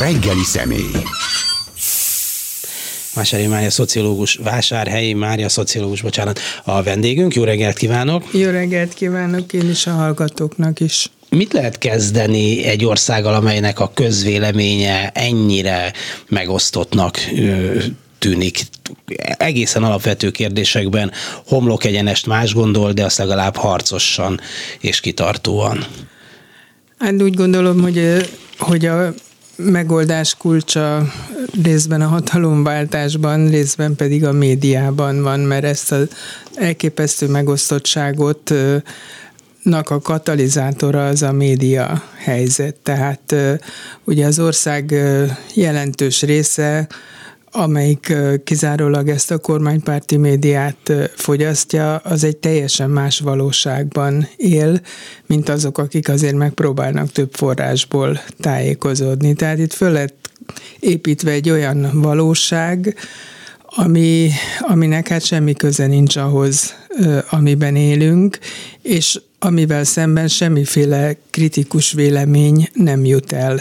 reggeli személy. Vásári Mária szociológus, Vásárhelyi Mária szociológus, bocsánat, a vendégünk. Jó reggelt kívánok! Jó reggelt kívánok én is a hallgatóknak is. Mit lehet kezdeni egy országgal, amelynek a közvéleménye ennyire megosztottnak tűnik egészen alapvető kérdésekben homlok egyenest más gondol, de azt legalább harcosan és kitartóan. Hát úgy gondolom, hogy, hogy a megoldás kulcsa részben a hatalomváltásban, részben pedig a médiában van, mert ezt az elképesztő megosztottságot nak a katalizátora az a média helyzet. Tehát ugye az ország jelentős része amelyik kizárólag ezt a kormánypárti médiát fogyasztja, az egy teljesen más valóságban él, mint azok, akik azért megpróbálnak több forrásból tájékozódni. Tehát itt föl lett építve egy olyan valóság, ami, aminek hát semmi köze nincs ahhoz, amiben élünk, és amivel szemben semmiféle kritikus vélemény nem jut el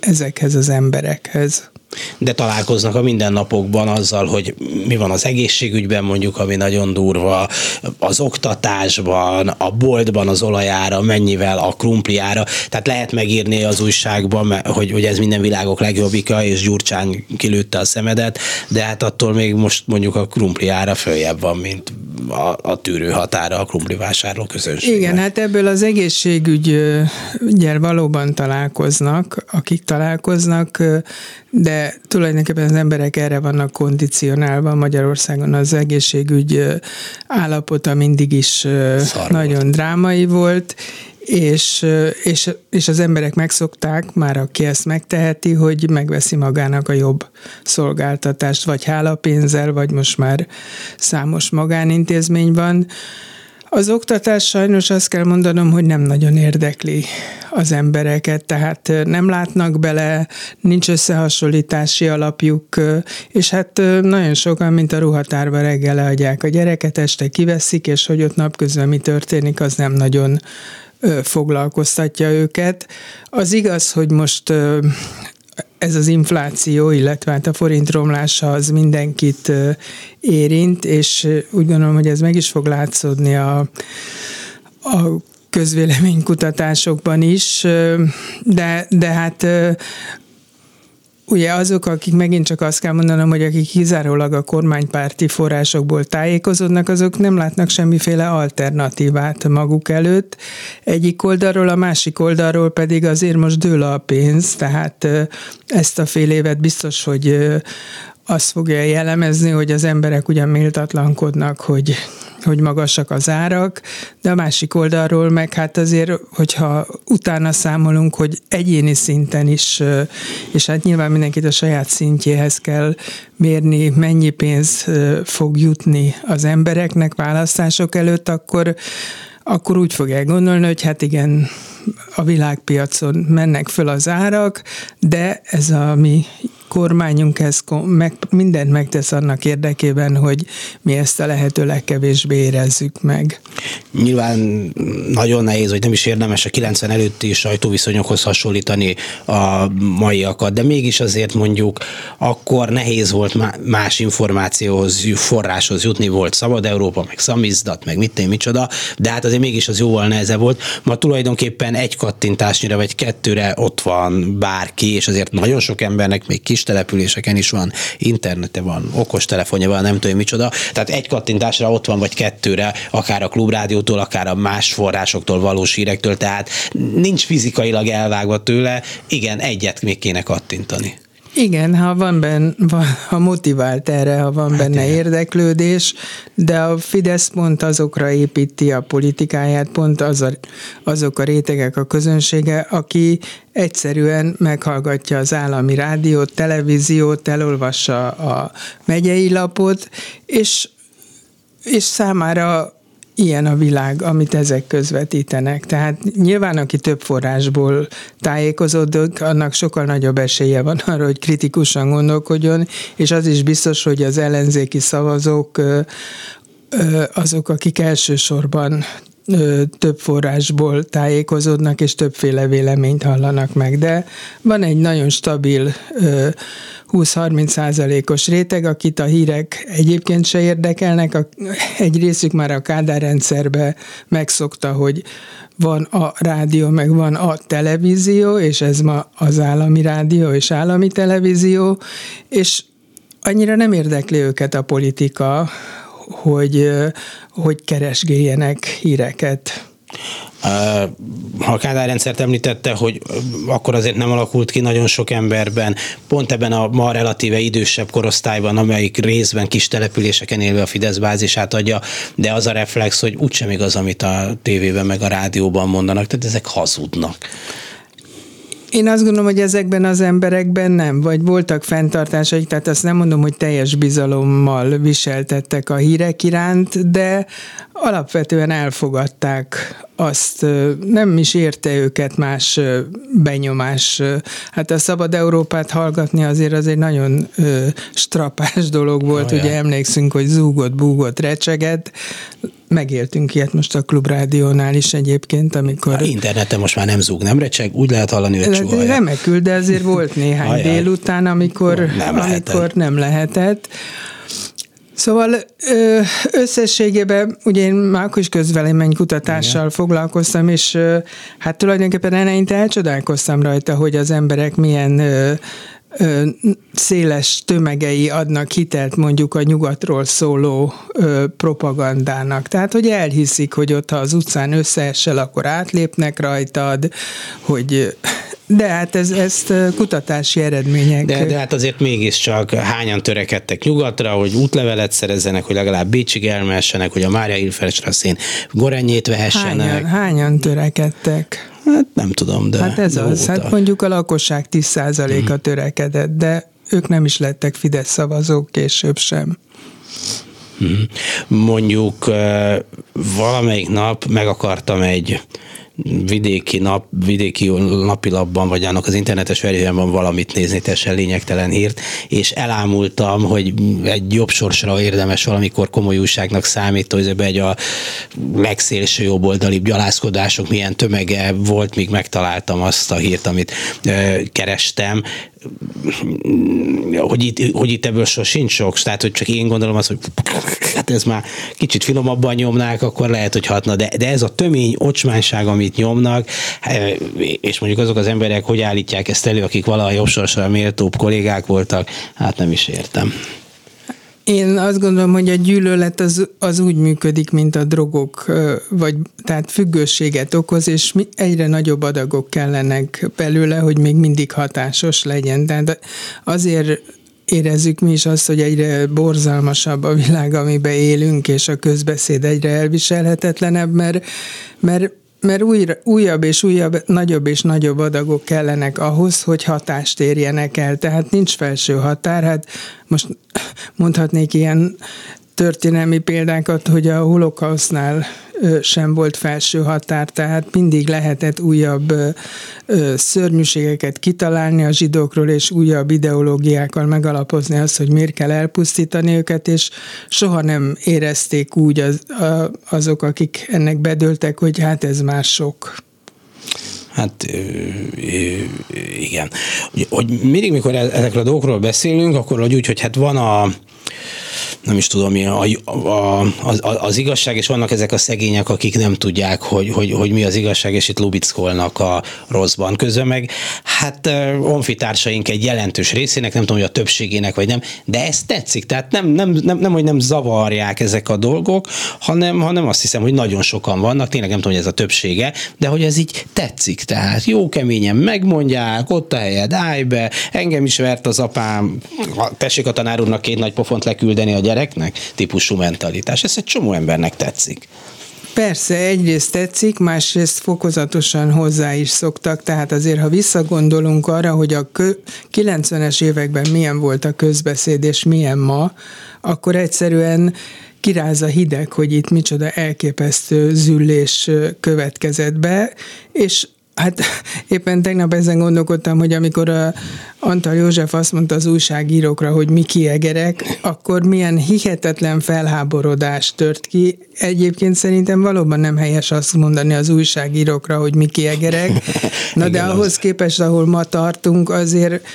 ezekhez az emberekhez de találkoznak a mindennapokban azzal, hogy mi van az egészségügyben mondjuk, ami nagyon durva, az oktatásban, a boltban az olajára, mennyivel a krumpliára. Tehát lehet megírni az újságban, hogy, hogy ez minden világok legjobbika, és Gyurcsán kilőtte a szemedet, de hát attól még most mondjuk a krumpliára följebb van, mint a, a tűrő határa a krumpli vásárló közönség. Igen, hát ebből az egészségügyel valóban találkoznak, akik találkoznak, de tulajdonképpen az emberek erre vannak kondicionálva. Magyarországon az egészségügy állapota mindig is Szar nagyon volt. drámai volt, és, és, és az emberek megszokták, már aki ezt megteheti, hogy megveszi magának a jobb szolgáltatást, vagy hálapénzzel, vagy most már számos magánintézmény van. Az oktatás sajnos azt kell mondanom, hogy nem nagyon érdekli az embereket, tehát nem látnak bele, nincs összehasonlítási alapjuk, és hát nagyon sokan, mint a ruhatárba reggel leadják a gyereket, este kiveszik, és hogy ott napközben mi történik, az nem nagyon foglalkoztatja őket. Az igaz, hogy most ez az infláció, illetve hát a forint romlása az mindenkit érint, és úgy gondolom, hogy ez meg is fog látszódni a, a közvéleménykutatásokban is, de, de hát Ugye azok, akik megint csak azt kell mondanom, hogy akik kizárólag a kormánypárti forrásokból tájékozódnak, azok nem látnak semmiféle alternatívát maguk előtt. Egyik oldalról, a másik oldalról pedig azért most dől a pénz, tehát ezt a fél évet biztos, hogy azt fogja jellemezni, hogy az emberek ugyan méltatlankodnak, hogy hogy magasak az árak, de a másik oldalról meg hát azért, hogyha utána számolunk, hogy egyéni szinten is, és hát nyilván mindenkit a saját szintjéhez kell mérni, mennyi pénz fog jutni az embereknek választások előtt, akkor akkor úgy fogják gondolni, hogy hát igen, a világpiacon mennek föl az árak, de ez a mi kormányunk ez meg, mindent megtesz annak érdekében, hogy mi ezt a lehető legkevésbé érezzük meg. Nyilván nagyon nehéz, hogy nem is érdemes a 90 előtti sajtóviszonyokhoz hasonlítani a maiakat, de mégis azért mondjuk akkor nehéz volt más információhoz, forráshoz jutni, volt Szabad Európa, meg Szamizdat, meg mit én micsoda, de hát azért mégis az jóval nehezebb volt. Ma tulajdonképpen egy kattintásnyira vagy kettőre ott van bárki, és azért nagyon sok embernek még kis településeken is van, internete van, okos telefonja van, nem tudom micsoda. Tehát egy kattintásra ott van, vagy kettőre, akár a klubrádiótól, akár a más forrásoktól, valós hírektől, tehát nincs fizikailag elvágva tőle, igen, egyet még kéne kattintani. Igen, ha van benne, ha motivált erre, ha van hát benne igen. érdeklődés, de a Fidesz pont azokra építi a politikáját, pont az a, azok a rétegek a közönsége, aki egyszerűen meghallgatja az állami rádiót, televíziót, elolvassa a megyei lapot, és és számára ilyen a világ, amit ezek közvetítenek. Tehát nyilván, aki több forrásból tájékozódik, annak sokkal nagyobb esélye van arra, hogy kritikusan gondolkodjon, és az is biztos, hogy az ellenzéki szavazók azok, akik elsősorban több forrásból tájékozódnak, és többféle véleményt hallanak meg. De van egy nagyon stabil 20-30 százalékos réteg, akit a hírek egyébként se érdekelnek. Egy részük már a Kádár megszokta, hogy van a rádió, meg van a televízió, és ez ma az állami rádió és állami televízió, és annyira nem érdekli őket a politika, hogy, hogy keresgéljenek híreket. Ha a Kádár rendszert említette, hogy akkor azért nem alakult ki nagyon sok emberben, pont ebben a ma relatíve idősebb korosztályban, amelyik részben kis településeken élve a Fidesz bázisát adja, de az a reflex, hogy úgysem igaz, amit a tévében meg a rádióban mondanak, tehát ezek hazudnak. Én azt gondolom, hogy ezekben az emberekben nem, vagy voltak fenntartásaik, tehát azt nem mondom, hogy teljes bizalommal viseltettek a hírek iránt, de alapvetően elfogadták azt, nem is érte őket más benyomás. Hát a Szabad Európát hallgatni azért az egy nagyon strapás dolog volt, oh, ugye emlékszünk, hogy zúgott, búgott, recseget, megéltünk ilyet most a klubrádiónál is egyébként, amikor... A interneten most már nem zúg, nem recseg, úgy lehet hallani, hogy csuhajja. Remekül, de azért volt néhány Ajaj. délután, amikor nem lehetett. amikor nem lehetett. Szóval összességében, ugye én már akkor is közveleménykutatással Igen. foglalkoztam, és hát tulajdonképpen eleinte elcsodálkoztam rajta, hogy az emberek milyen széles tömegei adnak hitelt mondjuk a nyugatról szóló propagandának. Tehát, hogy elhiszik, hogy ott ha az utcán összeesel, akkor átlépnek rajtad, hogy de hát ez, ezt kutatási eredmények. De, de hát azért mégiscsak hányan törekedtek nyugatra, hogy útlevelet szerezzenek, hogy legalább Bécsig elmessenek, hogy a Mária Ilfelstrasszén gorenyét vehessenek. Hányan, hányan törekedtek? Hát nem tudom, de... Hát ez az, hát mondjuk a lakosság 10%-a hmm. törekedett, de ők nem is lettek Fidesz szavazók később sem. Hmm. Mondjuk valamelyik nap meg akartam egy vidéki nap, vidéki napilapban, vagy annak az internetes verzióban valamit nézni, teljesen lényegtelen hírt, és elámultam, hogy egy jobb sorsra érdemes valamikor komoly újságnak számító, hogy egy a legszélső jobboldali gyalászkodások milyen tömege volt, míg megtaláltam azt a hírt, amit kerestem hogy itt, hogy itt ebből sincs sok, tehát hogy csak én gondolom azt, hogy hát ez már kicsit finomabban nyomnák, akkor lehet, hogy hatna, de, de ez a tömény ocsmányság, amit nyomnak, eh, és mondjuk azok az emberek, hogy állítják ezt elő, akik valaha jobb sorsra méltóbb kollégák voltak, hát nem is értem. Én azt gondolom, hogy a gyűlölet az, az úgy működik, mint a drogok, vagy tehát függőséget okoz, és egyre nagyobb adagok kellenek belőle, hogy még mindig hatásos legyen. Tehát azért érezzük mi is azt, hogy egyre borzalmasabb a világ, amiben élünk, és a közbeszéd egyre elviselhetetlenebb, mert, mert mert újra, újabb és újabb, nagyobb és nagyobb adagok kellenek ahhoz, hogy hatást érjenek el. Tehát nincs felső határ. Hát most mondhatnék ilyen történelmi példákat, hogy a holokausztnál sem volt felső határ, tehát mindig lehetett újabb szörnyűségeket kitalálni a zsidókról, és újabb ideológiákkal megalapozni azt, hogy miért kell elpusztítani őket, és soha nem érezték úgy az, azok, akik ennek bedöltek, hogy hát ez már sok. Hát igen. Hogy mindig, mikor e-, ezekről a dolgokról beszélünk, akkor hogy úgy, hogy hát van a nem is tudom, a, a, az, az igazság, és vannak ezek a szegények, akik nem tudják, hogy, hogy, hogy mi az igazság, és itt lubickolnak a rosszban. Közben meg, hát honfitársaink egy jelentős részének, nem tudom, hogy a többségének vagy nem, de ez tetszik, tehát nem, nem, nem, nem hogy nem zavarják ezek a dolgok, hanem, hanem azt hiszem, hogy nagyon sokan vannak, tényleg nem tudom, hogy ez a többsége, de hogy ez így tetszik, tehát jó keményen megmondják, ott a helyed, állj be, engem is vert az apám, tessék a tanár úrnak két nagy pofont leküldeni a gyereknek, típusú mentalitás. Ez egy csomó embernek tetszik. Persze, egyrészt tetszik, másrészt fokozatosan hozzá is szoktak, tehát azért, ha visszagondolunk arra, hogy a 90-es években milyen volt a közbeszéd, és milyen ma, akkor egyszerűen kiráz a hideg, hogy itt micsoda elképesztő züllés következett be, és Hát éppen tegnap ezen gondolkodtam, hogy amikor a Antal József azt mondta az újságírókra, hogy mi kiegerek, akkor milyen hihetetlen felháborodás tört ki. Egyébként szerintem valóban nem helyes azt mondani az újságírókra, hogy mi kiegerek. Na de ahhoz képest, ahol ma tartunk, azért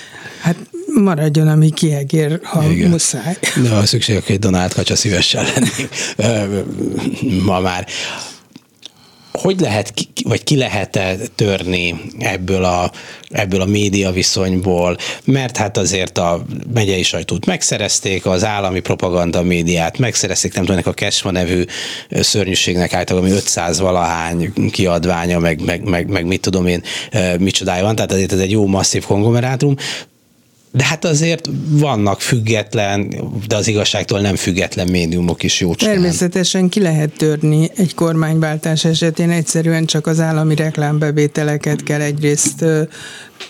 hát maradjon, ami kiegér, ha Igen. muszáj. De ha szükség, egy Donald Kacsa szívesen lennék ma már hogy lehet, vagy ki lehet -e törni ebből a, ebből a média viszonyból, mert hát azért a megyei sajtót megszerezték, az állami propaganda médiát megszerezték, nem tudom, a Kesma nevű szörnyűségnek általában, ami 500 valahány kiadványa, meg, meg, meg, meg mit tudom én, micsodája van, tehát azért ez egy jó masszív konglomerátum, de hát azért vannak független, de az igazságtól nem független médiumok is jó Természetesen ki lehet törni egy kormányváltás esetén, egyszerűen csak az állami reklámbevételeket kell egyrészt ö,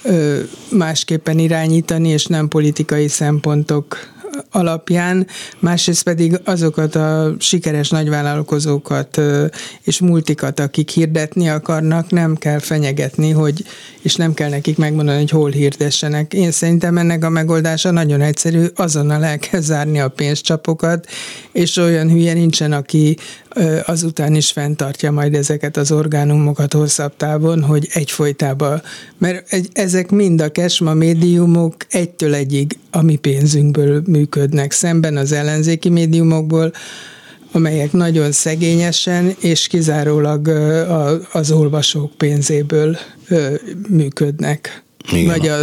ö, másképpen irányítani, és nem politikai szempontok alapján, másrészt pedig azokat a sikeres nagyvállalkozókat és multikat, akik hirdetni akarnak, nem kell fenyegetni, hogy, és nem kell nekik megmondani, hogy hol hirdessenek. Én szerintem ennek a megoldása nagyon egyszerű, azonnal el kell zárni a pénzcsapokat, és olyan hülye nincsen, aki azután is fenntartja majd ezeket az orgánumokat hosszabb távon, hogy egyfolytában, mert ezek mind a kesma médiumok egytől egyig a mi pénzünkből működnek, szemben az ellenzéki médiumokból, amelyek nagyon szegényesen és kizárólag az olvasók pénzéből működnek. Igen. Vagy a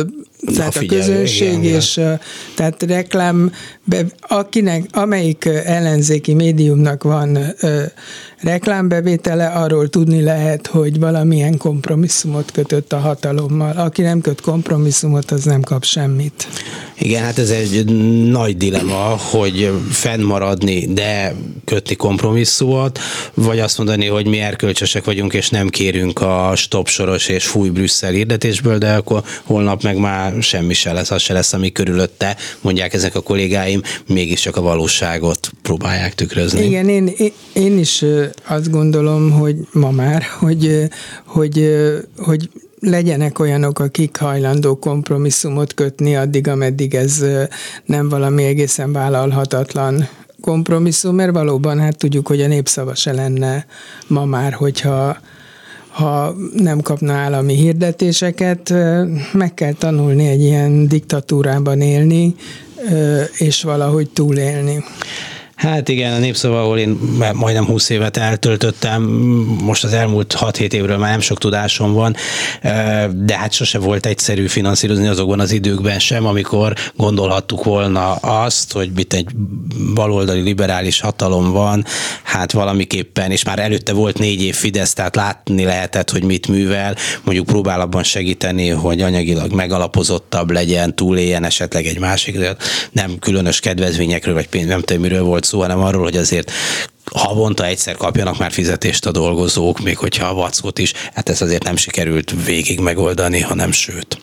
tehát a, a közönség igen, és tehát reklám, akinek, amelyik ellenzéki médiumnak van reklámbevétele, arról tudni lehet, hogy valamilyen kompromisszumot kötött a hatalommal. Aki nem köt kompromisszumot, az nem kap semmit. Igen, hát ez egy nagy dilema, hogy fennmaradni, de kötni kompromisszumot, vagy azt mondani, hogy mi erkölcsösek vagyunk, és nem kérünk a stop soros és fúj Brüsszel hirdetésből, de akkor holnap meg már semmi se lesz, az se lesz, ami körülötte, mondják ezek a kollégáim, mégiscsak a valóságot próbálják tükrözni. Igen, én, én is azt gondolom, hogy ma már, hogy, hogy, hogy legyenek olyanok, akik hajlandó kompromisszumot kötni addig, ameddig ez nem valami egészen vállalhatatlan kompromisszum, mert valóban hát tudjuk, hogy a népszava se lenne ma már, hogyha ha nem kapna állami hirdetéseket, meg kell tanulni egy ilyen diktatúrában élni, és valahogy túlélni. Hát igen, a népszava, ahol én majdnem 20 évet eltöltöttem, most az elmúlt 6-7 évről már nem sok tudásom van, de hát sose volt egyszerű finanszírozni azokban az időkben sem, amikor gondolhattuk volna azt, hogy mit egy baloldali liberális hatalom van, hát valamiképpen, és már előtte volt négy év Fidesz, tehát látni lehetett, hogy mit művel, mondjuk próbál abban segíteni, hogy anyagilag megalapozottabb legyen, túléljen esetleg egy másik, nem különös kedvezményekről, vagy pénz, nem tudom, miről volt szó, hanem arról, hogy azért havonta egyszer kapjanak már fizetést a dolgozók, még hogyha a vackot is, hát ez azért nem sikerült végig megoldani, hanem sőt.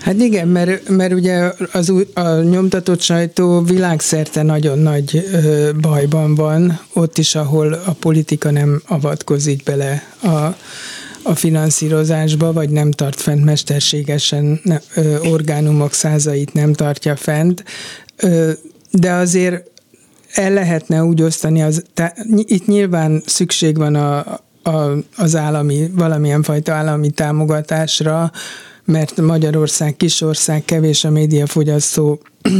Hát igen, mert, mert ugye az, a nyomtatott sajtó világszerte nagyon nagy ö, bajban van, ott is, ahol a politika nem avatkozik bele a, a finanszírozásba, vagy nem tart fent mesterségesen, ö, orgánumok százait nem tartja fent, ö, de azért el lehetne úgy osztani, az, te, itt nyilván szükség van a, a, az állami, valamilyen fajta állami támogatásra, mert Magyarország kisország, kevés a médiafogyasztó,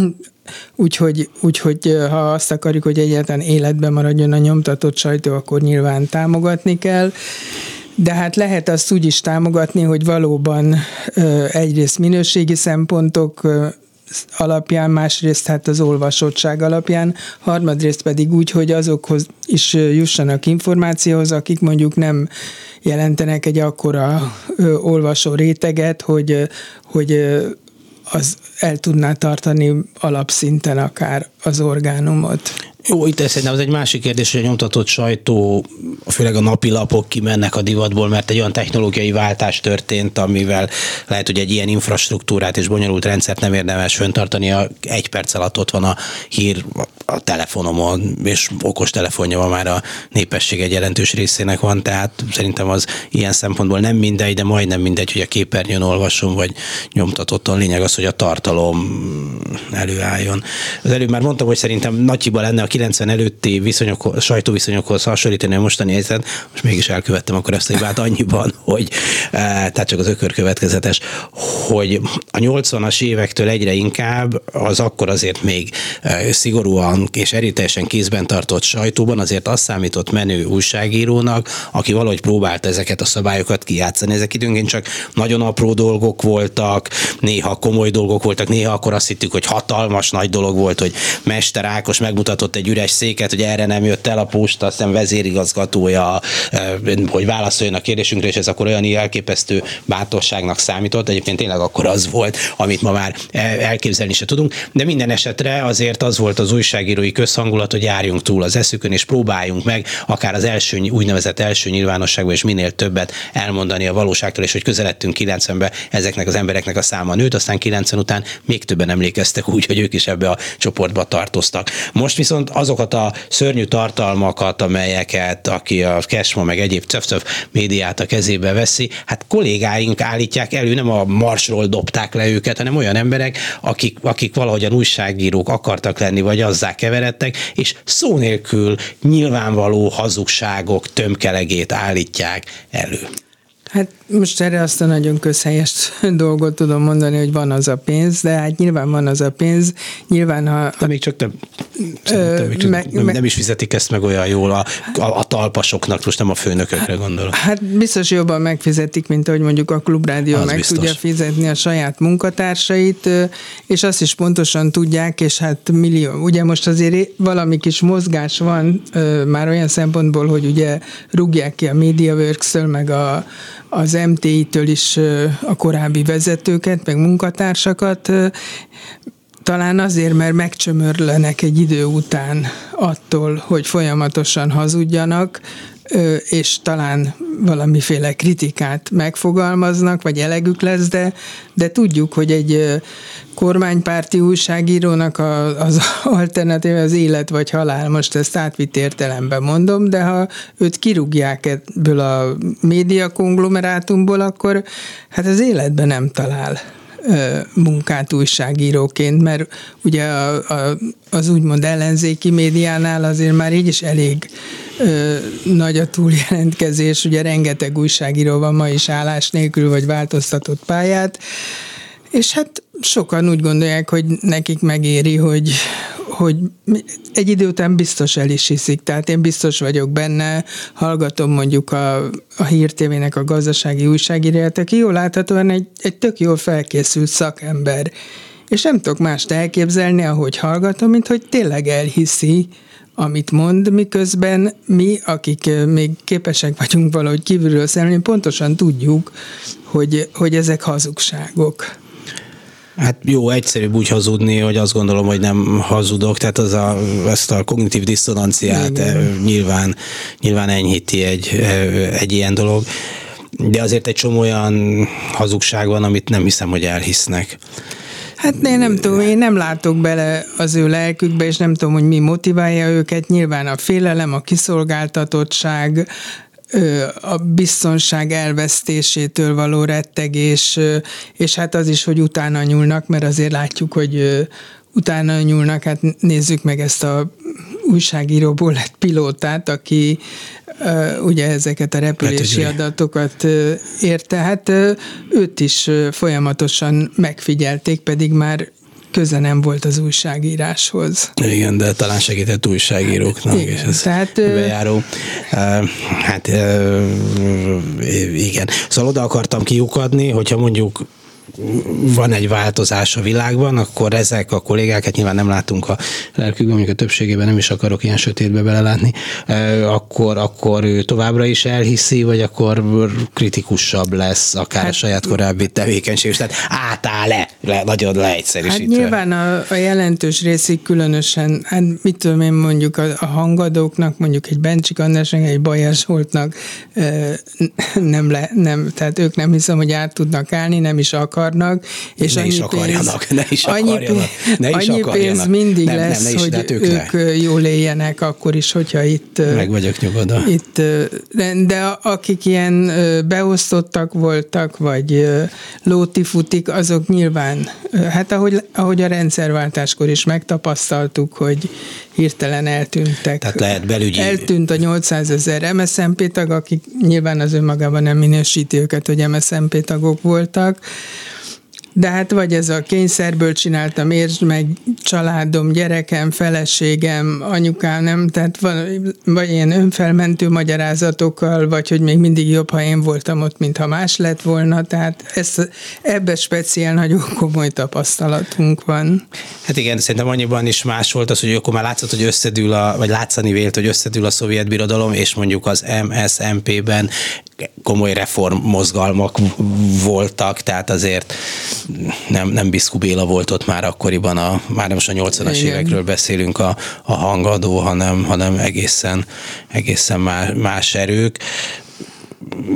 úgyhogy, úgyhogy ha azt akarjuk, hogy egyáltalán életben maradjon a nyomtatott sajtó, akkor nyilván támogatni kell. De hát lehet azt úgy is támogatni, hogy valóban egyrészt minőségi szempontok alapján, másrészt hát az olvasottság alapján, harmadrészt pedig úgy, hogy azokhoz is jussanak információhoz, akik mondjuk nem jelentenek egy akkora ö, olvasó réteget, hogy, hogy az el tudná tartani alapszinten akár az orgánumot. Jó, itt szerintem az egy másik kérdés, hogy a nyomtatott sajtó, főleg a napilapok kimennek a divatból, mert egy olyan technológiai váltás történt, amivel lehet, hogy egy ilyen infrastruktúrát és bonyolult rendszert nem érdemes föntartani. Egy perc alatt ott van a hír a telefonomon, és okos telefonja van már a népesség egy jelentős részének van, tehát szerintem az ilyen szempontból nem mindegy, de majdnem mindegy, hogy a képernyőn olvasom, vagy nyomtatottan. Lényeg az, hogy a tartalom előálljon. Az előbb már mondtam, hogy szerintem nagyiba lenne a 90 előtti viszonyok, sajtóviszonyokhoz hasonlítani a mostani helyzet, most mégis elkövettem akkor ezt a hibát annyiban, hogy eh, tehát csak az ökör következetes, hogy a 80-as évektől egyre inkább az akkor azért még eh, szigorúan és erőteljesen kézben tartott sajtóban azért azt számított menő újságírónak, aki valahogy próbált ezeket a szabályokat kijátszani. Ezek időnként csak nagyon apró dolgok voltak, néha komoly dolgok voltak, néha akkor azt hittük, hogy hatalmas nagy dolog volt, hogy Mester Ákos megmutatott egy üres széket, hogy erre nem jött el a posta, aztán vezérigazgatója, hogy válaszoljon a kérdésünkre, és ez akkor olyan elképesztő bátorságnak számított. Egyébként tényleg akkor az volt, amit ma már elképzelni se tudunk, de minden esetre azért az volt az újságírói közhangulat, hogy járjunk túl az eszükön, és próbáljunk meg akár az első, úgynevezett első nyilvánosságban és minél többet elmondani a valóságtól, és hogy közeledtünk 90-be ezeknek az embereknek a száma nőtt, aztán 90 után még többen emlékeztek úgy, hogy ők is ebbe a csoportba tartoztak. Most viszont azokat a szörnyű tartalmakat, amelyeket aki a Kesma meg egyéb több médiát a kezébe veszi, hát kollégáink állítják elő, nem a marsról dobták le őket, hanem olyan emberek, akik, akik valahogyan újságírók akartak lenni, vagy azzá keveredtek, és szó nélkül nyilvánvaló hazugságok tömkelegét állítják elő. Hát most erre azt a nagyon közhelyes dolgot tudom mondani, hogy van az a pénz, de hát nyilván van az a pénz, nyilván ha... De még csak nem, ö, még csak me, nem, nem is fizetik ezt meg olyan jól a, a, a talpasoknak, most nem a főnökökre gondolok. Hát biztos jobban megfizetik, mint ahogy mondjuk a klubrádió az meg biztos. tudja fizetni a saját munkatársait, és azt is pontosan tudják, és hát millió, ugye most azért valami kis mozgás van, már olyan szempontból, hogy ugye rúgják ki a MediaWorks-től, meg a, az MTI-től is a korábbi vezetőket, meg munkatársakat, talán azért, mert megcsömörlenek egy idő után attól, hogy folyamatosan hazudjanak, és talán valamiféle kritikát megfogalmaznak, vagy elegük lesz, de, de tudjuk, hogy egy kormánypárti újságírónak a, az alternatív az élet vagy halál, most ezt átvitt értelemben mondom, de ha őt kirúgják ebből a média konglomerátumból, akkor hát az életben nem talál munkát újságíróként, mert ugye a, a, az úgymond ellenzéki médiánál azért már így is elég ö, nagy a túljelentkezés, ugye rengeteg újságíró van ma is állás nélkül, vagy változtatott pályát, és hát sokan úgy gondolják, hogy nekik megéri, hogy, hogy egy idő után biztos el is hiszik. Tehát én biztos vagyok benne, hallgatom mondjuk a, a hírtévének a gazdasági újságíróját, aki jól láthatóan egy, egy tök jól felkészült szakember. És nem tudok mást elképzelni, ahogy hallgatom, mint hogy tényleg elhiszi, amit mond, miközben mi, akik még képesek vagyunk valahogy kívülről szemlélni, pontosan tudjuk, hogy, hogy ezek hazugságok. Hát jó, egyszerűbb úgy hazudni, hogy azt gondolom, hogy nem hazudok, tehát az a, ezt a kognitív diszonanciát Igen. Eh, nyilván, nyilván enyhíti egy, eh, egy ilyen dolog, de azért egy csomó olyan hazugság van, amit nem hiszem, hogy elhisznek. Hát én nem tudom, én nem látok bele az ő lelkükbe, és nem tudom, hogy mi motiválja őket. Nyilván a félelem, a kiszolgáltatottság, a biztonság elvesztésétől való rettegés, és hát az is, hogy utána nyúlnak, mert azért látjuk, hogy utána nyúlnak, hát nézzük meg ezt a újságíróból lett pilótát, aki ugye ezeket a repülési hát, adatokat érte. Hát őt is folyamatosan megfigyelték, pedig már köze nem volt az újságíráshoz. Igen, de talán segített újságíróknak, igen, és ez tehát, bejáró. Hát igen. Szóval oda akartam kiukadni, hogyha mondjuk van egy változás a világban, akkor ezek a kollégákat nyilván nem látunk a lelkükben, mondjuk a többségében nem is akarok ilyen sötétbe belelátni, akkor, akkor ő továbbra is elhiszi, vagy akkor kritikusabb lesz akár hát, a saját korábbi tevékenység, tehát átáll-e, le, nagyon leegyszerűsítve. Hát nyilván a, a jelentős részig különösen, hát mit tudom én mondjuk a, a hangadóknak, mondjuk egy Bencsik Andrásnak, egy Bajas Holtnak nem, le, nem, tehát ők nem hiszem, hogy át tudnak állni, nem is akarnak. És ne annyi is akarjanak, pénz, ne is akarjanak. Ne is annyi akarjanak. pénz mindig nem, lesz, nem, ne is, hogy hát ők, ők jól éljenek, akkor is, hogyha itt... Meg vagyok nyugodva. Itt, de, de akik ilyen beosztottak voltak, vagy lótifutik, azok nyilván, hát ahogy, ahogy a rendszerváltáskor is megtapasztaltuk, hogy hirtelen eltűntek. Tehát lehet belügyi... Eltűnt a 800 ezer MSZMP tag, akik nyilván az önmagában nem minősíti őket, hogy MSZMP tagok voltak, de hát vagy ez a kényszerből csináltam, értsd meg, családom, gyerekem, feleségem, anyukám, nem, tehát van, vagy ilyen önfelmentő magyarázatokkal, vagy hogy még mindig jobb, ha én voltam ott, mint ha más lett volna, tehát ez, ebbe speciál nagyon komoly tapasztalatunk van. Hát igen, szerintem annyiban is más volt az, hogy akkor már látszott, hogy összedül, a, vagy látszani vélt, hogy összedül a szovjet birodalom, és mondjuk az MSMP-ben komoly reform mozgalmak voltak, tehát azért nem, nem Biszku Béla volt ott már akkoriban, a, már nem most a 80-as évekről beszélünk a, a hangadó, hanem, hanem egészen, egészen más, más erők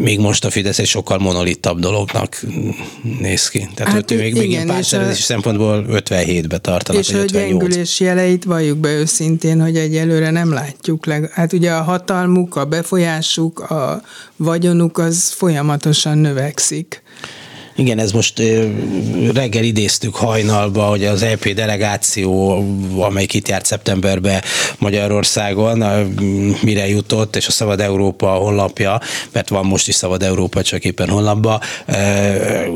még most a Fidesz egy sokkal monolittabb dolognak néz ki. Tehát hát, ő még, igen, még pártszervezési szempontból 57-be tartanak, És a gyengülés jeleit valljuk be őszintén, hogy egyelőre nem látjuk. Hát ugye a hatalmuk, a befolyásuk, a vagyonuk az folyamatosan növekszik. Igen, ez most reggel idéztük hajnalba, hogy az EP delegáció, amelyik itt járt szeptemberben Magyarországon, mire jutott, és a Szabad Európa honlapja, mert van most is Szabad Európa, csak éppen honlapba,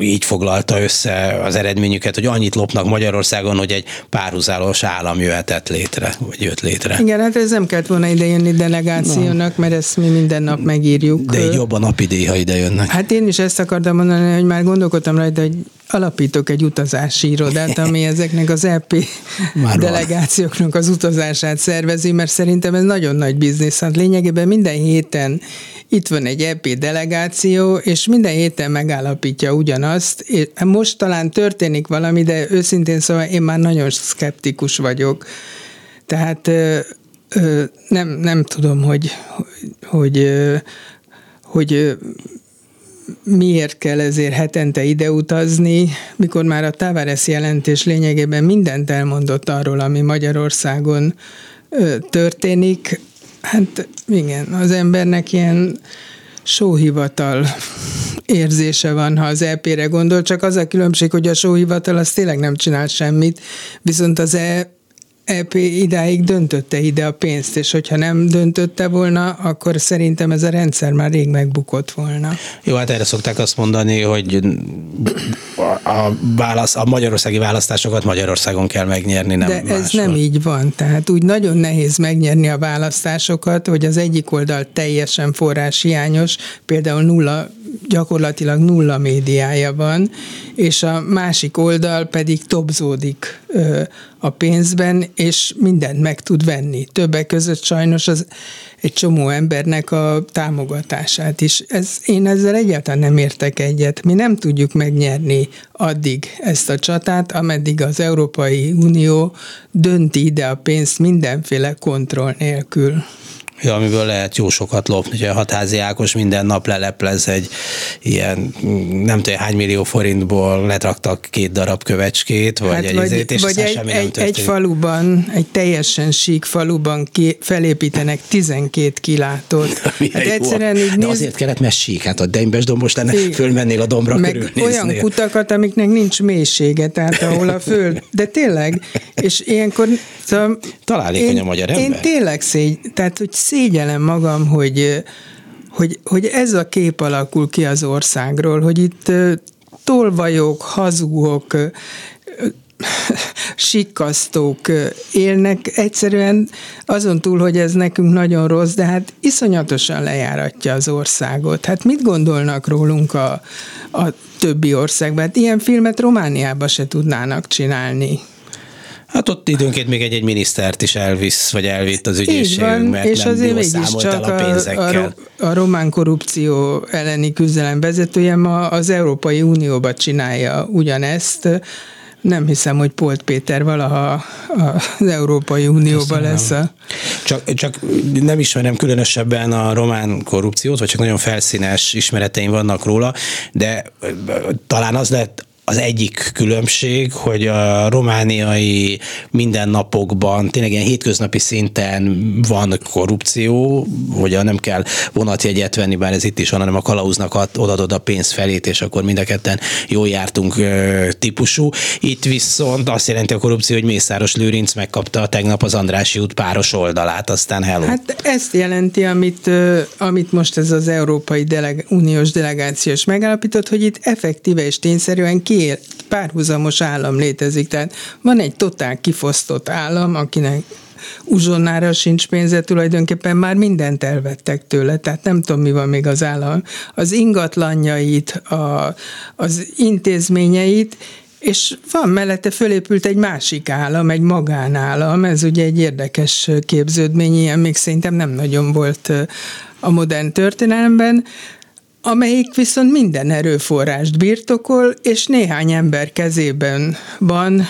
így foglalta össze az eredményüket, hogy annyit lopnak Magyarországon, hogy egy párhuzamos állam jöhetett létre, vagy jött létre. Igen, hát ez nem kellett volna idejönni delegációnak, mert ezt mi minden nap megírjuk. De jobb a napi ha ide jönnek. Hát én is ezt akartam mondani, hogy már gondolok gondolkodtam rajta, hogy alapítok egy utazási irodát, ami ezeknek az EP Már delegációknak az utazását szervezi, mert szerintem ez nagyon nagy biznisz. Hát lényegében minden héten itt van egy EP delegáció, és minden héten megállapítja ugyanazt. És most talán történik valami, de őszintén szóval én már nagyon szkeptikus vagyok. Tehát nem, nem tudom, hogy, hogy, hogy miért kell ezért hetente ide utazni, mikor már a Tavares jelentés lényegében mindent elmondott arról, ami Magyarországon történik. Hát igen, az embernek ilyen sóhivatal érzése van, ha az EP-re gondol, csak az a különbség, hogy a sóhivatal az tényleg nem csinál semmit, viszont az e EP idáig döntötte ide a pénzt, és hogyha nem döntötte volna, akkor szerintem ez a rendszer már rég megbukott volna. Jó, hát erre szokták azt mondani, hogy a, válasz, a magyarországi választásokat Magyarországon kell megnyerni, nem De máshol. ez nem így van. Tehát úgy nagyon nehéz megnyerni a választásokat, hogy az egyik oldal teljesen forráshiányos, például nulla gyakorlatilag nulla médiája van, és a másik oldal pedig topzódik a pénzben, és mindent meg tud venni. Többek között sajnos az egy csomó embernek a támogatását is. Ez, én ezzel egyáltalán nem értek egyet. Mi nem tudjuk megnyerni addig ezt a csatát, ameddig az Európai Unió dönti ide a pénzt mindenféle kontroll nélkül amiből lehet jó sokat lopni. Ugye a Hatházi Ákos minden nap leleplez egy ilyen nem tudom hány millió forintból letraktak két darab kövecskét, vagy hát egy vagy, ezért, és vagy egy, semmi egy, egy faluban, egy teljesen sík faluban ki, felépítenek 12 kilátót. hát egyszerűen így De néz... azért kellett, mert sík, hát a Deimbes dombos lenne, é, fölmennél a dombra meg körülnéznél. olyan kutakat, amiknek nincs mélysége, tehát ahol a föld, de tényleg, és ilyenkor szóval Találékony a magyar ember. Én tényleg szégy, tehát hogy szégyelem magam, hogy, hogy, hogy ez a kép alakul ki az országról, hogy itt tolvajok, hazugok, sikkasztók élnek, egyszerűen azon túl, hogy ez nekünk nagyon rossz, de hát iszonyatosan lejáratja az országot. Hát mit gondolnak rólunk a, a többi országban. Hát ilyen filmet Romániába se tudnának csinálni. Hát ott időnként még egy-egy minisztert is elvisz, vagy elvitt az ügyészségünk, mert és nem azért jól csak a, pénzekkel. A, a román korrupció elleni küzdelem vezetője ma az Európai Unióba csinálja ugyanezt, nem hiszem, hogy Polt Péter valaha az Európai Unióban lesz. A... Csak, csak nem ismerem különösebben a román korrupciót, vagy csak nagyon felszínes ismereteim vannak róla, de talán az lett az egyik különbség, hogy a romániai mindennapokban, tényleg ilyen hétköznapi szinten van korrupció, hogy nem kell vonatjegyet venni, bár ez itt is van, hanem a kalauznak ad, odadod a pénz felét, és akkor mind a ketten jól jártunk típusú. Itt viszont azt jelenti a korrupció, hogy Mészáros Lőrinc megkapta tegnap az Andrási út páros oldalát, aztán hello. Hát ezt jelenti, amit, amit most ez az Európai Deleg- Uniós Delegációs megállapított, hogy itt effektíve és tényszerűen ki két párhuzamos állam létezik. Tehát van egy totál kifosztott állam, akinek uzsonnára sincs pénze, tulajdonképpen már mindent elvettek tőle, tehát nem tudom, mi van még az állam. Az ingatlanjait, a, az intézményeit, és van mellette fölépült egy másik állam, egy magánállam, ez ugye egy érdekes képződmény, ilyen még szerintem nem nagyon volt a modern történelemben, amelyik viszont minden erőforrást birtokol, és néhány ember kezében van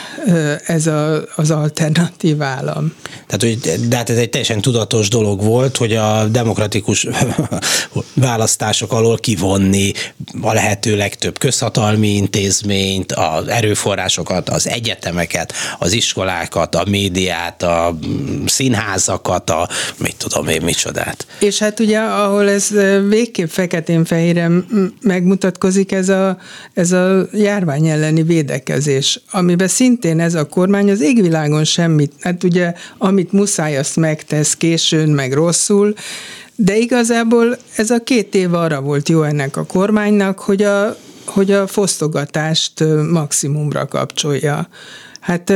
ez a, az alternatív állam. Tehát, hogy, de hát ez egy teljesen tudatos dolog volt, hogy a demokratikus választások alól kivonni a lehető legtöbb közhatalmi intézményt, az erőforrásokat, az egyetemeket, az iskolákat, a médiát, a színházakat, a mit tudom én micsodát. És hát ugye, ahol ez végképp feketén-fehér fehére megmutatkozik ez a, ez a járvány elleni védekezés, amiben szintén ez a kormány az égvilágon semmit, hát ugye amit muszáj, azt megtesz későn, meg rosszul, de igazából ez a két év arra volt jó ennek a kormánynak, hogy a, hogy a fosztogatást maximumra kapcsolja. Hát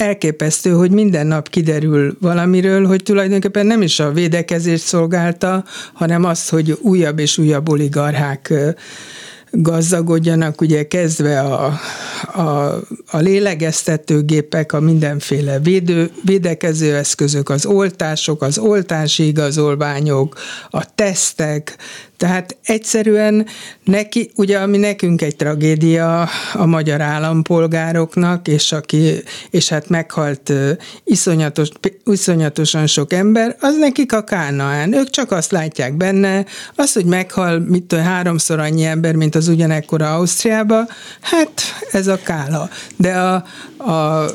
elképesztő, hogy minden nap kiderül valamiről, hogy tulajdonképpen nem is a védekezést szolgálta, hanem az, hogy újabb és újabb oligarchák gazdagodjanak, ugye kezdve a, a, a lélegeztetőgépek, a mindenféle védő, védekező eszközök, az oltások, az oltási igazolványok, a tesztek, tehát egyszerűen neki, ugye ami nekünk egy tragédia a magyar állampolgároknak, és, aki, és hát meghalt iszonyatos, iszonyatosan sok ember, az nekik a kánaán. Ők csak azt látják benne, az, hogy meghal mit tudom, háromszor annyi ember, mint az ugyanekkora Ausztriába, hát ez a kála. De a, a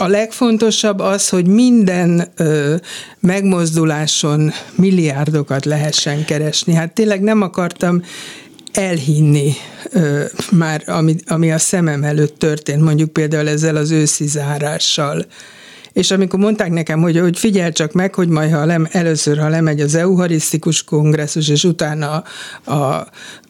a legfontosabb az, hogy minden ö, megmozduláson milliárdokat lehessen keresni. Hát tényleg nem akartam elhinni ö, már, ami, ami a szemem előtt történt, mondjuk például ezzel az őszi zárással. És amikor mondták nekem, hogy, hogy figyelj csak meg, hogy majd ha lem, először, ha lemegy az euharisztikus kongresszus, és utána a, a,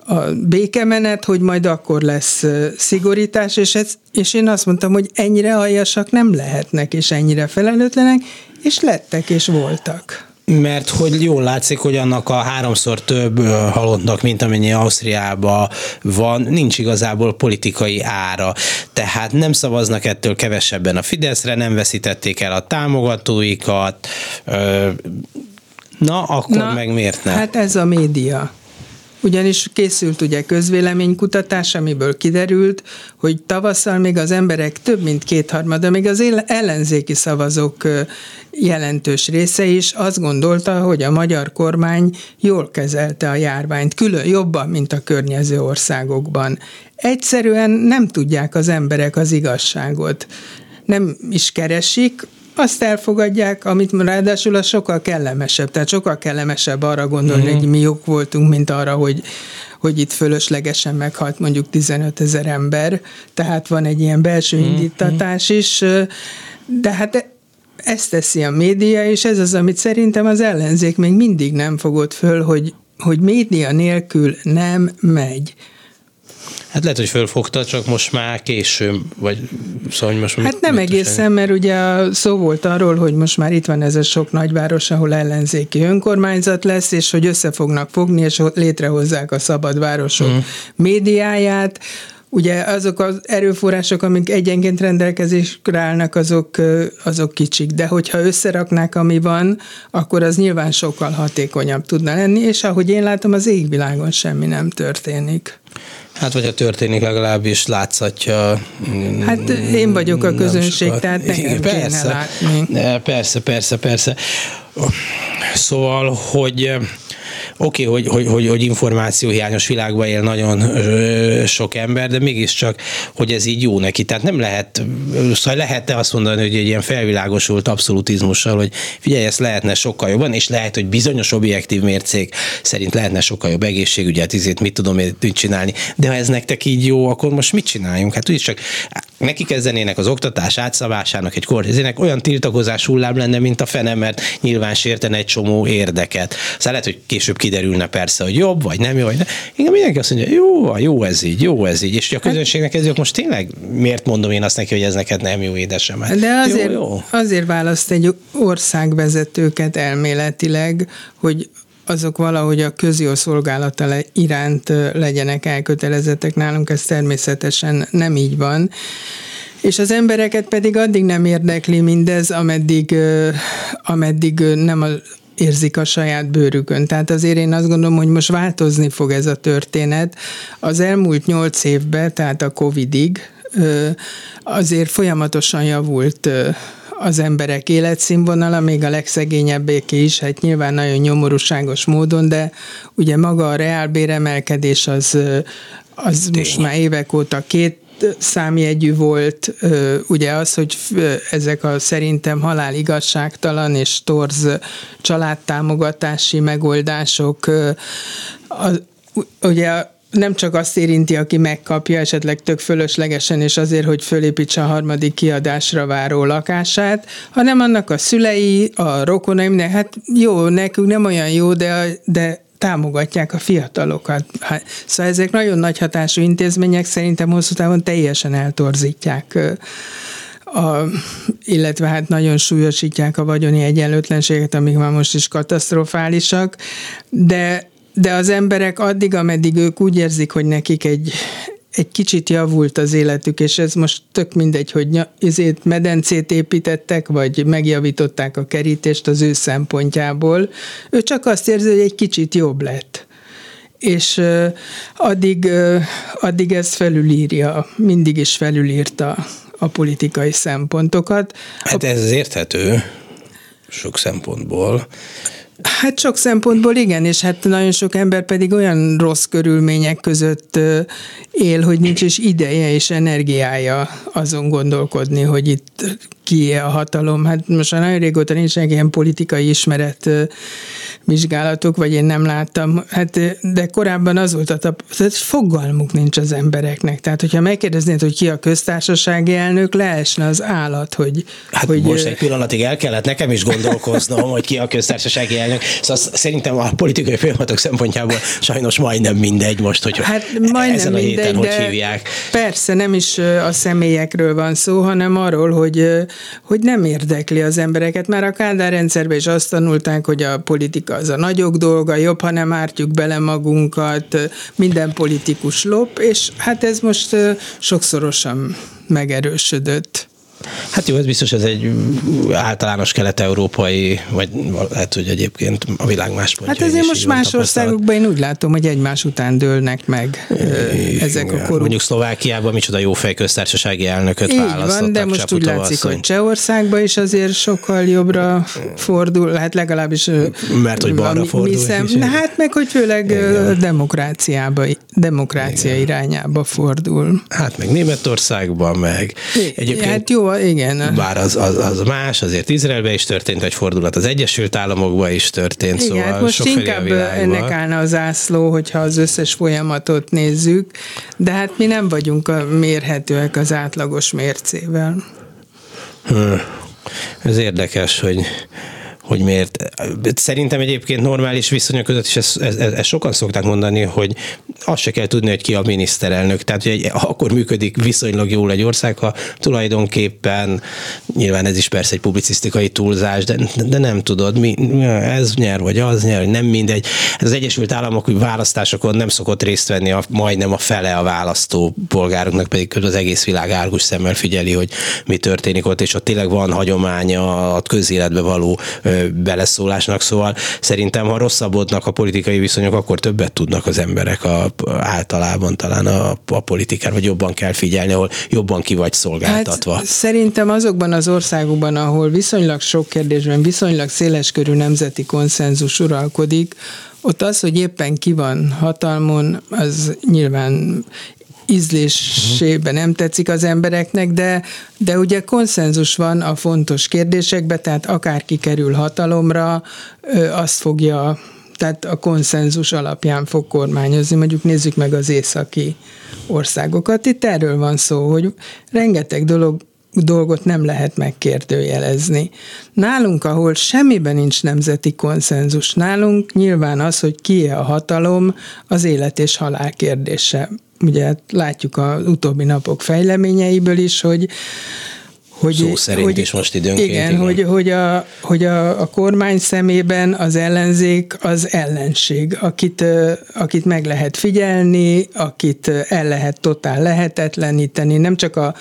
a békemenet, hogy majd akkor lesz szigorítás, és, ez, és én azt mondtam, hogy ennyire aljasak nem lehetnek, és ennyire felelőtlenek, és lettek, és voltak mert hogy jól látszik, hogy annak a háromszor több halottnak, mint amennyi Ausztriában van, nincs igazából politikai ára. Tehát nem szavaznak ettől kevesebben a Fideszre, nem veszítették el a támogatóikat. Na, akkor Na, meg miért nem? Hát ez a média. Ugyanis készült ugye közvéleménykutatás, amiből kiderült, hogy tavasszal még az emberek több mint kétharmada, még az ellenzéki szavazók jelentős része is azt gondolta, hogy a magyar kormány jól kezelte a járványt, külön jobban, mint a környező országokban. Egyszerűen nem tudják az emberek az igazságot. Nem is keresik, azt elfogadják, amit ráadásul a sokkal kellemesebb, tehát sokkal kellemesebb arra gondolni, uh-huh. hogy mi jók voltunk, mint arra, hogy hogy itt fölöslegesen meghalt mondjuk 15 ezer ember, tehát van egy ilyen belső uh-huh. indítatás is, de hát ezt teszi a média, és ez az, amit szerintem az ellenzék még mindig nem fogott föl, hogy, hogy média nélkül nem megy. Hát lehet, hogy fölfogta, csak most már késő, vagy szóval most Hát nem egészen, mert ugye szó volt arról, hogy most már itt van ez a sok nagyváros, ahol ellenzéki önkormányzat lesz, és hogy össze fognak fogni, és létrehozzák a szabad városok mm. médiáját, Ugye azok az erőforrások, amik egyenként rendelkezésre állnak, azok, azok kicsik, de hogyha összeraknák, ami van, akkor az nyilván sokkal hatékonyabb tudna lenni, és ahogy én látom, az égvilágon semmi nem történik. Hát, vagy ha történik, legalábbis látszatja. Hát én vagyok a közönség, tehát nekem persze, kéne látni. Persze, persze, persze. Szóval, hogy Oké, okay, hogy, hogy, hogy, hogy információhiányos világban él nagyon sok ember, de mégiscsak, hogy ez így jó neki. Tehát nem lehet, szóval lehet-e azt mondani, hogy egy ilyen felvilágosult abszolutizmussal, hogy figyelj, ezt lehetne sokkal jobban, és lehet, hogy bizonyos objektív mércék szerint lehetne sokkal jobb egészségügyet, izét, mit tudom én mit csinálni. De ha ez nektek így jó, akkor most mit csináljunk? Hát úgyis csak neki kezdenének az oktatás átszabásának egy kórházének olyan tiltakozás hullám lenne, mint a fene, mert nyilván sértene egy csomó érdeket. Szóval lehet, hogy később kiderülne persze, hogy jobb, vagy nem jó, vagy nem. Igen, mindenki azt mondja, jó, jó ez így, jó ez így. És a közönségnek ez most tényleg miért mondom én azt neki, hogy ez neked nem jó édesem? Hát, De azért, jó, jó. azért választ egy országvezetőket elméletileg, hogy azok valahogy a közjó szolgálata iránt legyenek elkötelezettek. Nálunk ez természetesen nem így van. És az embereket pedig addig nem érdekli mindez, ameddig, ameddig nem a érzik a saját bőrükön. Tehát azért én azt gondolom, hogy most változni fog ez a történet. Az elmúlt nyolc évben, tehát a Covidig, azért folyamatosan javult az emberek életszínvonala, még a legszegényebbéké is, hát nyilván nagyon nyomorúságos módon, de ugye maga a reálbéremelkedés az, az most már évek óta két számjegyű volt, ugye az, hogy ezek a szerintem halál igazságtalan és torz családtámogatási megoldások, ugye nem csak azt érinti, aki megkapja esetleg tök fölöslegesen, és azért, hogy fölépítse a harmadik kiadásra váró lakását, hanem annak a szülei, a rokonaim, de hát jó, nekünk nem olyan jó, de, de támogatják a fiatalokat. Hát, szóval ezek nagyon nagy hatású intézmények szerintem hosszú távon teljesen eltorzítják a, illetve hát nagyon súlyosítják a vagyoni egyenlőtlenséget, amik már most is katasztrofálisak, de de az emberek addig, ameddig ők úgy érzik, hogy nekik egy, egy kicsit javult az életük, és ez most tök mindegy, hogy ezért medencét építettek, vagy megjavították a kerítést az ő szempontjából. Ő csak azt érzi, hogy egy kicsit jobb lett. És addig, addig ez felülírja, mindig is felülírta a politikai szempontokat. Hát ez érthető sok szempontból. Hát sok szempontból igen, és hát nagyon sok ember pedig olyan rossz körülmények között él, hogy nincs is ideje és energiája azon gondolkodni, hogy itt ki a hatalom. Hát most már nagyon régóta nincsenek ilyen politikai ismeret vizsgálatok, vagy én nem láttam. Hát, de korábban az volt a tapasztalat, fogalmuk nincs az embereknek. Tehát, hogyha megkérdeznéd, hogy ki a köztársasági elnök, leesne az állat, hogy... Hát hogy most egy pillanatig el kellett nekem is gondolkoznom, hogy ki a köztársasági elnök. Szóval szerintem a politikai folyamatok szempontjából sajnos majdnem mindegy most, hogy hát majdnem ezen a héten mindegy, hogy hívják. Persze, nem is a személyekről van szó, hanem arról, hogy, hogy nem érdekli az embereket. Már a Kádár rendszerben is azt tanulták, hogy a politika az a nagyok dolga, jobb, ha nem ártjuk bele magunkat, minden politikus lop, és hát ez most sokszorosan megerősödött. Hát jó, ez biztos, ez egy általános kelet-európai, vagy lehet, hogy egyébként a világ más pontja. Hát ezért most más országokban én úgy látom, hogy egymás után dőlnek meg é, ezek a korú. Mondjuk Szlovákiában micsoda jó fejköztársasági elnököt Így választottak. van, de most úgy látszik, asszony. hogy Csehországban is azért sokkal jobbra fordul, hát legalábbis Mert hogy balra fordul. Szem, hát meg, hogy főleg Igen. demokráciába, demokrácia Igen. irányába fordul. Hát meg Németországban, meg egyébként... Hát jó, igen. Bár az, az, az más, azért Izraelben is történt egy fordulat, az Egyesült Államokban is történt, igen, szóval hát most inkább ennek állna az ászló, hogyha az összes folyamatot nézzük, de hát mi nem vagyunk mérhetőek az átlagos mércével. Hm. Ez érdekes, hogy hogy miért. Szerintem egyébként normális viszonyok között is ezt, ezt, ezt sokan szokták mondani, hogy azt se kell tudni, hogy ki a miniszterelnök. Tehát, hogy egy, akkor működik viszonylag jól egy ország, ha tulajdonképpen nyilván ez is persze egy publicisztikai túlzás, de, de nem tudod, mi, ez nyer, vagy az nyer, nem mindegy. Ez az Egyesült Államok hogy választásokon nem szokott részt venni a, majdnem a fele a választó polgároknak, pedig az egész világ árgus szemmel figyeli, hogy mi történik ott, és ott tényleg van hagyománya a közéletbe való ö, beleszólásnak, szóval szerintem, ha rosszabbodnak a politikai viszonyok, akkor többet tudnak az emberek a, általában talán a, a politikán, vagy jobban kell figyelni, ahol jobban ki vagy szolgáltatva. Hát, szerintem azokban az országokban, ahol viszonylag sok kérdésben viszonylag széleskörű nemzeti konszenzus uralkodik, ott az, hogy éppen ki van hatalmon, az nyilván ízlésében nem tetszik az embereknek, de, de ugye konszenzus van a fontos kérdésekben, tehát akárki kerül hatalomra, azt fogja tehát a konszenzus alapján fog kormányozni. Mondjuk nézzük meg az északi országokat. Itt erről van szó, hogy rengeteg dolog dolgot nem lehet megkérdőjelezni. Nálunk, ahol semmiben nincs nemzeti konszenzus, nálunk nyilván az, hogy ki a hatalom, az élet és halál kérdése. Ugye látjuk az utóbbi napok fejleményeiből is, hogy hogy, Szó szerint hogy, is most időnként. Igen, igen. Hogy, hogy, a, hogy a, a kormány szemében az ellenzék az ellenség, akit, akit meg lehet figyelni, akit el lehet totál lehetetleníteni, nem csak a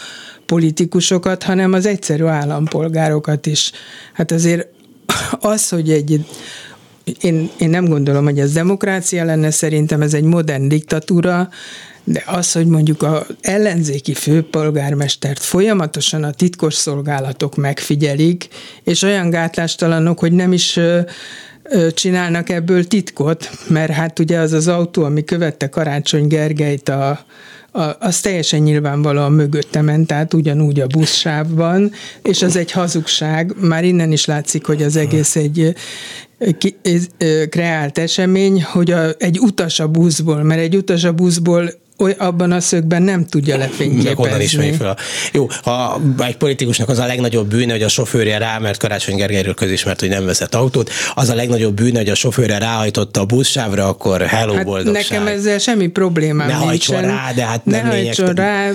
politikusokat, hanem az egyszerű állampolgárokat is. Hát azért az, hogy egy én, én nem gondolom, hogy ez demokrácia lenne, szerintem ez egy modern diktatúra, de az, hogy mondjuk a ellenzéki főpolgármestert folyamatosan a titkos szolgálatok megfigyelik, és olyan gátlástalanok, hogy nem is csinálnak ebből titkot, mert hát ugye az az autó, ami követte Karácsony Gergelyt a, a, az teljesen nyilvánvalóan mögötte ment, tehát ugyanúgy a buszsávban, és az egy hazugság. Már innen is látszik, hogy az egész egy ki, kreált esemény, hogy a, egy utas a buszból, mert egy utas a buszból oly, abban a szögben nem tudja lefényképezni. is fel. Jó, ha egy politikusnak az a legnagyobb bűne, hogy a sofőrje rá, mert Karácsony Gergelyről közismert, hogy nem vezet autót, az a legnagyobb bűne, hogy a sofőrje ráhajtotta a buszsávra, akkor hello hát boldogság. Nekem ezzel semmi problémám ne nincsen. rá, de hát nem ne hajtson rá,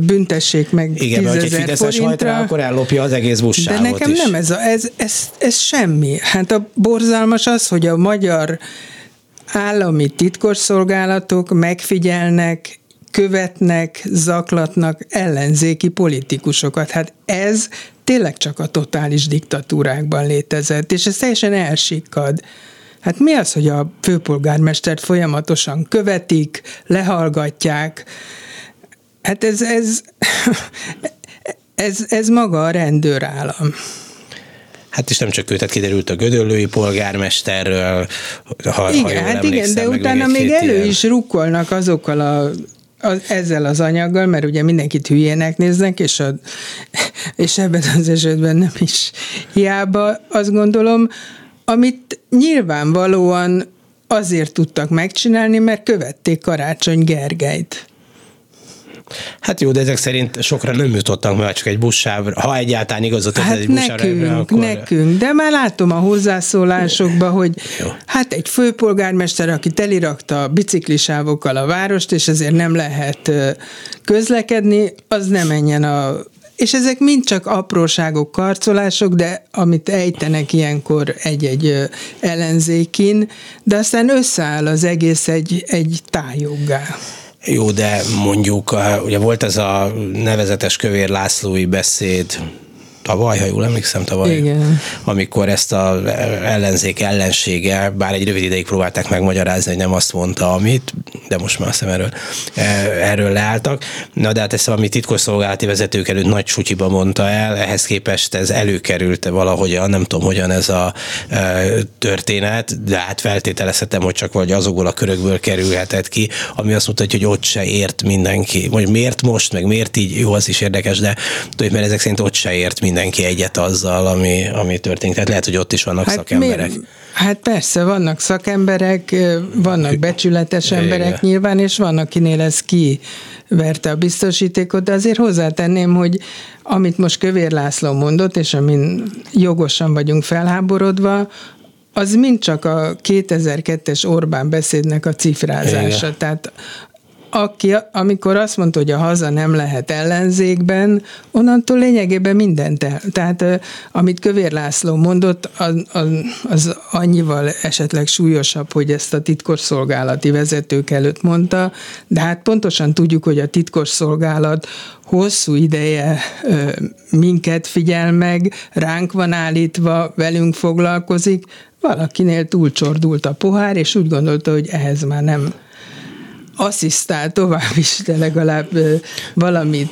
büntessék meg Igen, mert ha egy Fideszes hajt rá, akkor ellopja az egész buszsávot De nekem is. nem ez, a, ez, ez, ez semmi. Hát a borzalmas az, hogy a magyar állami titkosszolgálatok megfigyelnek, követnek, zaklatnak ellenzéki politikusokat. Hát ez tényleg csak a totális diktatúrákban létezett, és ez teljesen elsikkad. Hát mi az, hogy a főpolgármestert folyamatosan követik, lehallgatják? Hát ez, ez, ez, ez maga a rendőrállam. Hát és nem csak ő, tehát kiderült a gödöllői polgármesterről, ha, igen, ha hát igen, de utána még elő ilyen. is rukkolnak azokkal a az, ezzel az anyaggal, mert ugye mindenkit hülyének néznek, és, a, és ebben az esetben nem is hiába, azt gondolom, amit nyilvánvalóan azért tudtak megcsinálni, mert követték Karácsony Gergelyt. Hát jó, de ezek szerint sokra nem jutottak, mert csak egy buszsávra, ha egyáltalán igazat hát egy buszsávra. Nekünk, akkor... nekünk, de már látom a hozzászólásokban, hogy jó. hát egy főpolgármester, aki telirakta a biciklisávokkal a várost, és ezért nem lehet közlekedni, az nem menjen a és ezek mind csak apróságok, karcolások, de amit ejtenek ilyenkor egy-egy ellenzékin, de aztán összeáll az egész egy, egy tájoggá. Jó, de mondjuk, ugye volt ez a nevezetes Kövér Lászlói beszéd, tavaly, ha jól emlékszem, tavaly, Igen. amikor ezt az ellenzék ellensége, bár egy rövid ideig próbálták megmagyarázni, hogy nem azt mondta, amit, de most már azt erről, e, erről leálltak. Na de hát ezt valami titkosszolgálati vezetők előtt nagy sutyiba mondta el, ehhez képest ez előkerült valahogyan, nem tudom, hogyan ez a e, történet, de hát feltételezhetem, hogy csak vagy azokból a körökből kerülhetett ki, ami azt mutatja, hogy ott se ért mindenki. Vagy miért most, meg miért így, jó, az is érdekes, de tudod, mert ezek szerint ott se ért mindenki mindenki egyet azzal, ami, ami történik. Tehát lehet, hogy ott is vannak hát szakemberek. Miért? Hát persze, vannak szakemberek, vannak becsületes emberek Igen. nyilván, és vannak, kinél ez ki verte a biztosítékot, de azért hozzátenném, hogy amit most Kövér László mondott, és amin jogosan vagyunk felháborodva, az mind csak a 2002-es Orbán beszédnek a cifrázása. Igen. Tehát aki, amikor azt mondta, hogy a haza nem lehet ellenzékben, onnantól lényegében mindent el. Tehát amit Kövér László mondott, az, annyival esetleg súlyosabb, hogy ezt a titkosszolgálati vezetők előtt mondta, de hát pontosan tudjuk, hogy a titkosszolgálat hosszú ideje minket figyel meg, ránk van állítva, velünk foglalkozik, valakinél túlcsordult a pohár, és úgy gondolta, hogy ehhez már nem asszisztál tovább is, de legalább valami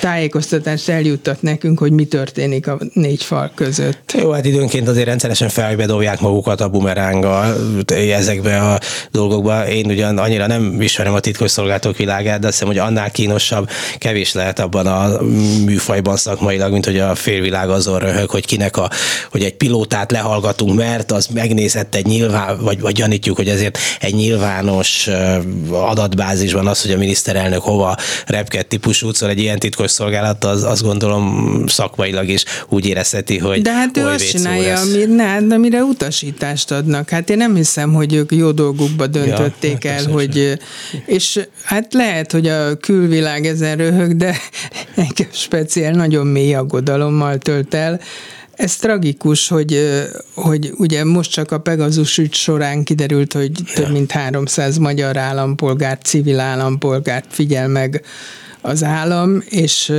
tájékoztatást eljuttat nekünk, hogy mi történik a négy fal között. Jó, hát időnként azért rendszeresen felbedobják magukat a bumeránggal ezekbe a dolgokba. Én ugyan annyira nem ismerem a titkosszolgálatok világát, de azt hiszem, hogy annál kínosabb kevés lehet abban a műfajban szakmailag, mint hogy a félvilág azon röhög, hogy kinek a, hogy egy pilótát lehallgatunk, mert az megnézett egy nyilván, vagy, vagy gyanítjuk, hogy ezért egy nyilvános adatbázisban az, hogy a miniszterelnök hova repked típusú, szóval egy ilyen titkos szolgálat, az azt gondolom szakmailag is úgy érezheti, hogy De hát ő azt csinálja, ami, ne, hát amire utasítást adnak. Hát én nem hiszem, hogy ők jó dolgukba döntötték ja, hát el, hogy és hát lehet, hogy a külvilág ezen röhög, de engem speciál nagyon mély aggodalommal tölt el, ez tragikus, hogy, hogy ugye most csak a Pegazus ügy során kiderült, hogy több mint 300 magyar állampolgárt, civil állampolgárt figyel meg az állam, és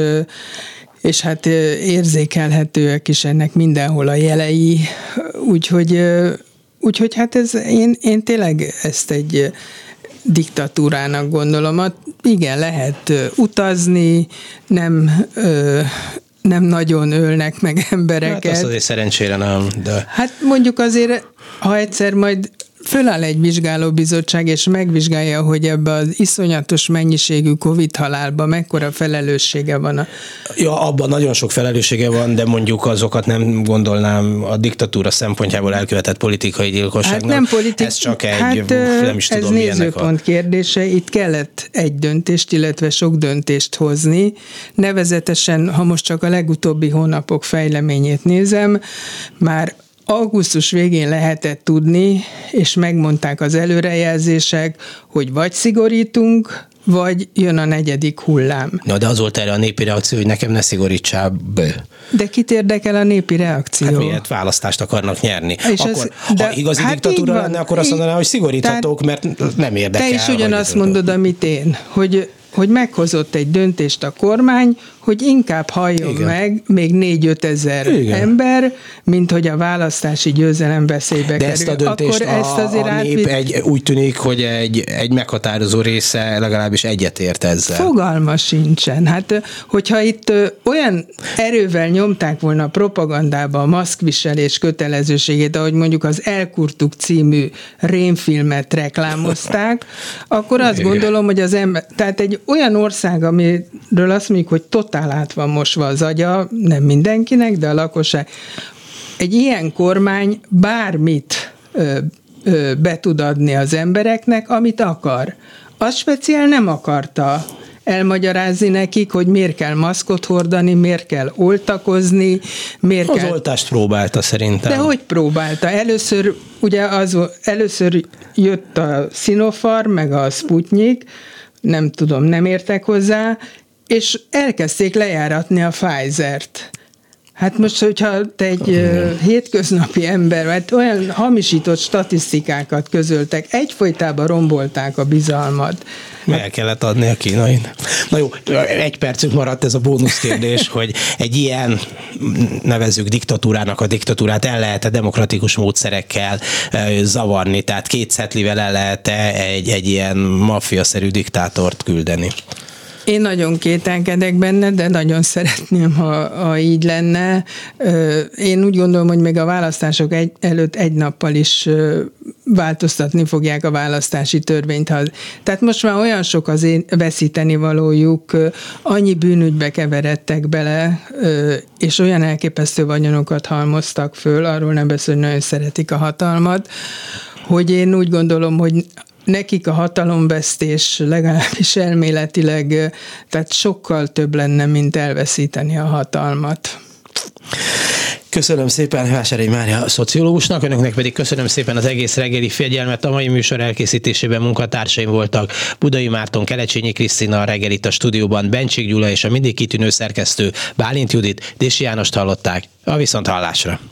és hát érzékelhetőek is ennek mindenhol a jelei, úgyhogy, úgyhogy hát ez, én, én tényleg ezt egy diktatúrának gondolom. Igen, lehet utazni, nem nem nagyon ölnek meg embereket. Hát azt azért szerencsére nem, de... Hát mondjuk azért, ha egyszer majd föláll egy vizsgálóbizottság, és megvizsgálja, hogy ebbe az iszonyatos mennyiségű Covid halálba mekkora felelőssége van. A... Ja, abban nagyon sok felelőssége van, de mondjuk azokat nem gondolnám a diktatúra szempontjából elkövetett politikai gyilkosságnak. Hát nem politik... Ez csak egy, hát, nem is ez tudom, nézőpont a... kérdése. Itt kellett egy döntést, illetve sok döntést hozni. Nevezetesen, ha most csak a legutóbbi hónapok fejleményét nézem, már augusztus végén lehetett tudni, és megmondták az előrejelzések, hogy vagy szigorítunk, vagy jön a negyedik hullám. Na, de az volt erre a népi reakció, hogy nekem ne szigorítsál be. De kit érdekel a népi reakció? Hát miért választást akarnak nyerni? És akkor, ez, de, ha igazi hát diktatúra lenne, akkor azt mondaná, hogy szigoríthatók, mert nem érdekel. Te is ugyanazt mondod, amit én, hogy hogy meghozott egy döntést a kormány, hogy inkább halljon Igen. meg még 4-5 ezer Igen. ember, mint hogy a választási győzelem veszélybe De kerül. ezt a döntést Akkor a, ezt azért a nép átvitt... egy, úgy tűnik, hogy egy, egy meghatározó része legalábbis egyetért ezzel. Fogalma sincsen. Hát, hogyha itt olyan erővel nyomták volna a propagandába a maszkviselés kötelezőségét, ahogy mondjuk az Elkurtuk című rémfilmet reklámozták, akkor azt Igen. gondolom, hogy az ember, tehát egy olyan ország, amiről azt mondjuk, hogy totál át van mosva az agya, nem mindenkinek, de a lakosság. Egy ilyen kormány bármit ö, ö, be tud adni az embereknek, amit akar. Az speciál nem akarta elmagyarázni nekik, hogy miért kell maszkot hordani, miért kell oltakozni, miért az kell... oltást próbálta szerintem. De hogy próbálta? Először, ugye az, először jött a Sinopharm, meg a Sputnik, nem tudom, nem értek hozzá, és elkezdték lejáratni a Pfizer-t. Hát most, hogyha te egy uh, hétköznapi ember, mert olyan hamisított statisztikákat közöltek, egyfolytában rombolták a bizalmat. Hát, El kellett adni a kínai. Na jó, egy percük maradt ez a bónusz kérdés, hogy egy ilyen, nevezzük diktatúrának a diktatúrát el lehet-e demokratikus módszerekkel zavarni, tehát két szetlivel el lehet-e egy, egy ilyen maffiaszerű diktátort küldeni? Én nagyon kételkedek benne, de nagyon szeretném, ha, ha így lenne. Én úgy gondolom, hogy még a választások egy, előtt egy nappal is változtatni fogják a választási törvényt. Tehát most már olyan sok az én veszíteni valójuk, annyi bűnügybe keveredtek bele, és olyan elképesztő vagyonokat halmoztak föl, arról nem beszél, hogy nagyon szeretik a hatalmat, hogy én úgy gondolom, hogy nekik a hatalomvesztés legalábbis elméletileg, tehát sokkal több lenne, mint elveszíteni a hatalmat. Köszönöm szépen Vásári Mária szociológusnak, önöknek pedig köszönöm szépen az egész reggeli figyelmet. A mai műsor elkészítésében munkatársaim voltak Budai Márton, Kelecsényi Krisztina, a reggelit a stúdióban, Bencsik Gyula és a mindig kitűnő szerkesztő Bálint Judit, Dési Jánost hallották. A viszont hallásra.